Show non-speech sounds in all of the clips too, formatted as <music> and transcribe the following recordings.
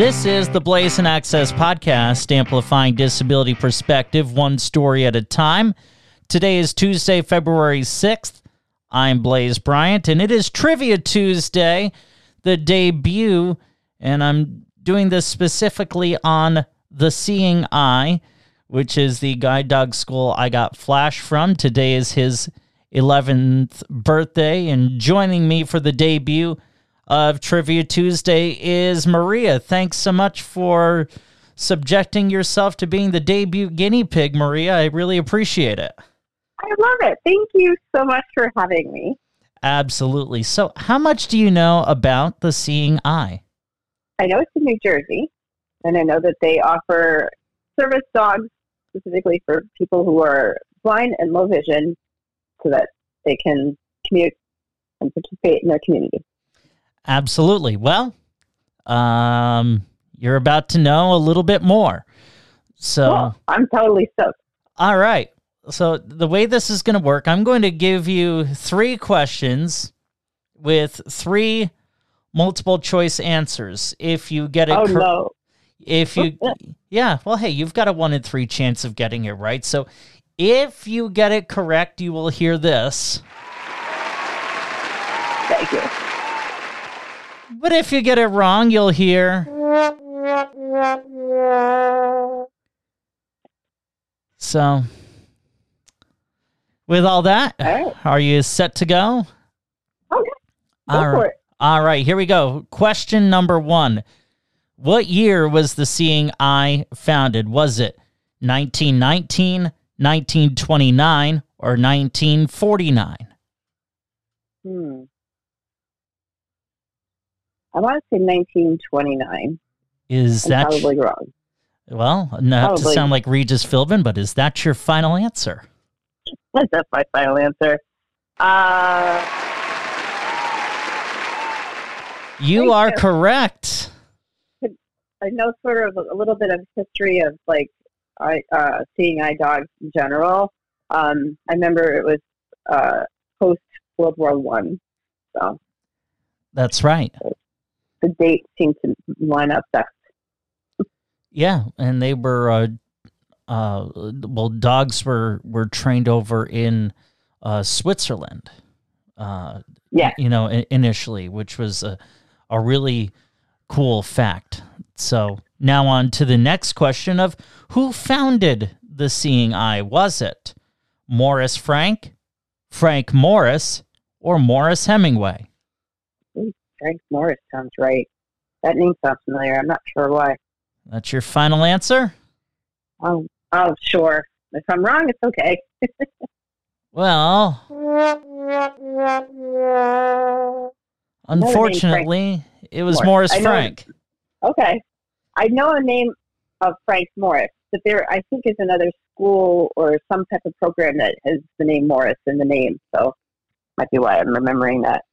This is the Blaisin' Access podcast, amplifying disability perspective one story at a time. Today is Tuesday, February 6th. I'm Blaise Bryant, and it is Trivia Tuesday, the debut, and I'm doing this specifically on The Seeing Eye, which is the guide dog school I got Flash from. Today is his 11th birthday, and joining me for the debut of Trivia Tuesday is Maria. Thanks so much for subjecting yourself to being the debut guinea pig, Maria. I really appreciate it. I love it. Thank you so much for having me. Absolutely. So, how much do you know about the Seeing Eye? I know it's in New Jersey, and I know that they offer service dogs specifically for people who are blind and low vision so that they can commute and participate in their community. Absolutely. Well, um, you're about to know a little bit more. So Cool. I'm totally stoked. all right. So the way this is going to work, I'm going to give you three questions with three multiple choice answers. If you get it Oh cor- no. if you <laughs> yeah, well hey, you've got a 1 in 3 chance of getting it right. So if you get it correct, you will hear this. Thank you. But if you get it wrong, you'll hear So, with all that, All right. are you set to go? Okay. Go All right. All right, here we go. Question number one What year was the Seeing Eye founded? Was it 1919, 1929, or 1949? Hmm. I want to say 1929. Is I'm that probably wrong. well? Not to sound like Regis Philbin, but is that your final answer? <laughs> That's my final answer. Uh, You are correct. I know sort of a little bit of history of like I uh, seeing eye dogs in general. Um, I remember it was uh, post World War One, so That's right. The dates seem to line up best. Yeah, and they were uh, uh, well, dogs were were trained over in uh, Switzerland. Uh, Yeah. you know, initially, which was a a really cool fact. So now on to the next question of who founded the Seeing Eye? Was it Morris Frank, Frank Morris, or Morris Hemingway? Frank Morris sounds right. That name sounds familiar. I'm not sure why. That's your final answer. Oh, oh, sure. If I'm wrong, it's okay. <laughs> Well, unfortunately, it was Morris. Morris I know- Frank. Okay. I know a name of Frank Morris, but there I think is another school or some type of program that has the name Morris in the name. So might be why I'm remembering that.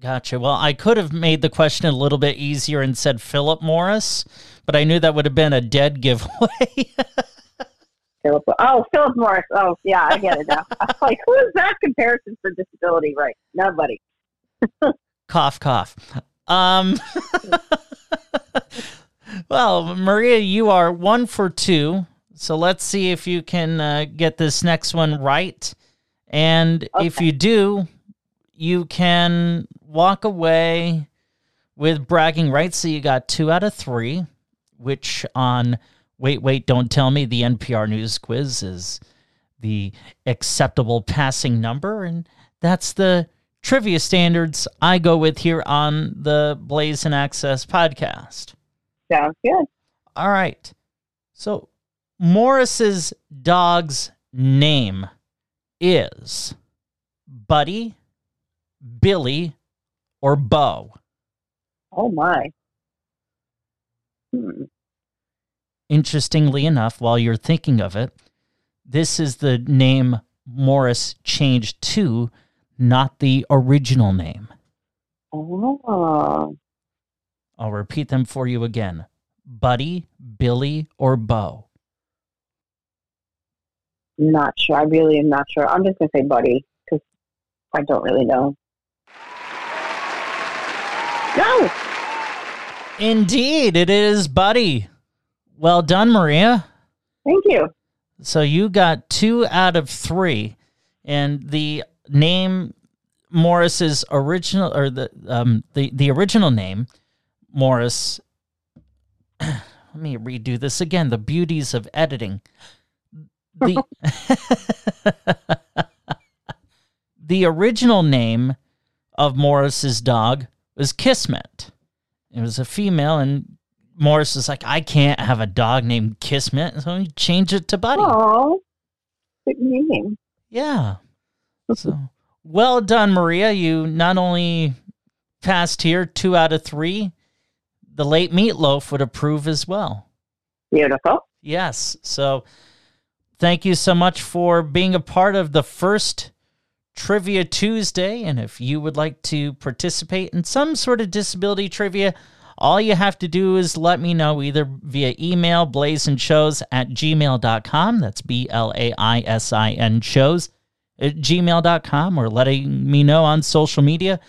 Gotcha. Well, I could have made the question a little bit easier and said Philip Morris, but I knew that would have been a dead <laughs> giveaway. Philip Oh, Philip Morris. Oh, yeah, I get it now. <laughs> Like, who is that comparison for disability? Right. Nobody. <laughs> cough, cough. Um, well, Maria, you are one for two. So let's see if you can uh, get this next one right. And if you do, you can walk away with bragging rights. So you got two out of three, which on Wait, Wait, Don't Tell Me, the NPR News quiz is the acceptable passing number. And that's the trivia standards I go with here on the Blaisin' Access podcast. Sounds good. All right. So Morris's dog's name is Buddy, Billy, or Bo. Oh, my. Hmm. Interestingly enough, while you're thinking of it, this is the name Morris changed to, not the original name. Oh. I'll repeat them for you again Buddy, Billy, or Bo. Not sure. I really am not sure. I'm just going to say Buddy because I don't really know. No! Indeed, it is, buddy. Well done, Maria. Thank you. So you got two out of three, and the name Morris's original or the um the the original name Morris. <clears throat> Let me redo this again. The beauties of editing. The <laughs> <laughs> the original name of Morris's dog was Kismet. It was a female, and Morris is like, I can't have a dog named Kismet, so he changed it to Buddy. Oh, good name. Yeah. So well done, Maria. You not only passed here two out of three, the late Meat Loaf would approve as well. Beautiful. Yes. So thank you so much for being a part of the first Trivia Tuesday. And if you would like to participate in some sort of disability trivia, all you have to do is let me know either via email, blaisinshows at gmail.com. That's B L A I S I N shows at gmail.com or letting me know on social media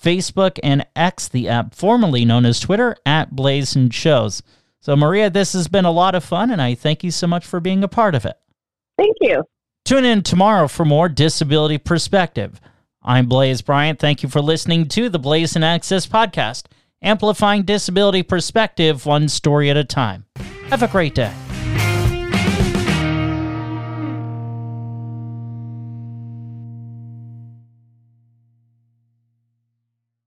Facebook and X, the app formerly known as Twitter, at Blaisin' Shows. So, Maria, this has been a lot of fun, and I thank you so much for being a part of it. Thank you. Tune in tomorrow for more Disability Perspective. I'm Blaise Bryant. Thank you for listening to the Blaisin' Access podcast, amplifying disability perspective one story at a time. Have a great day.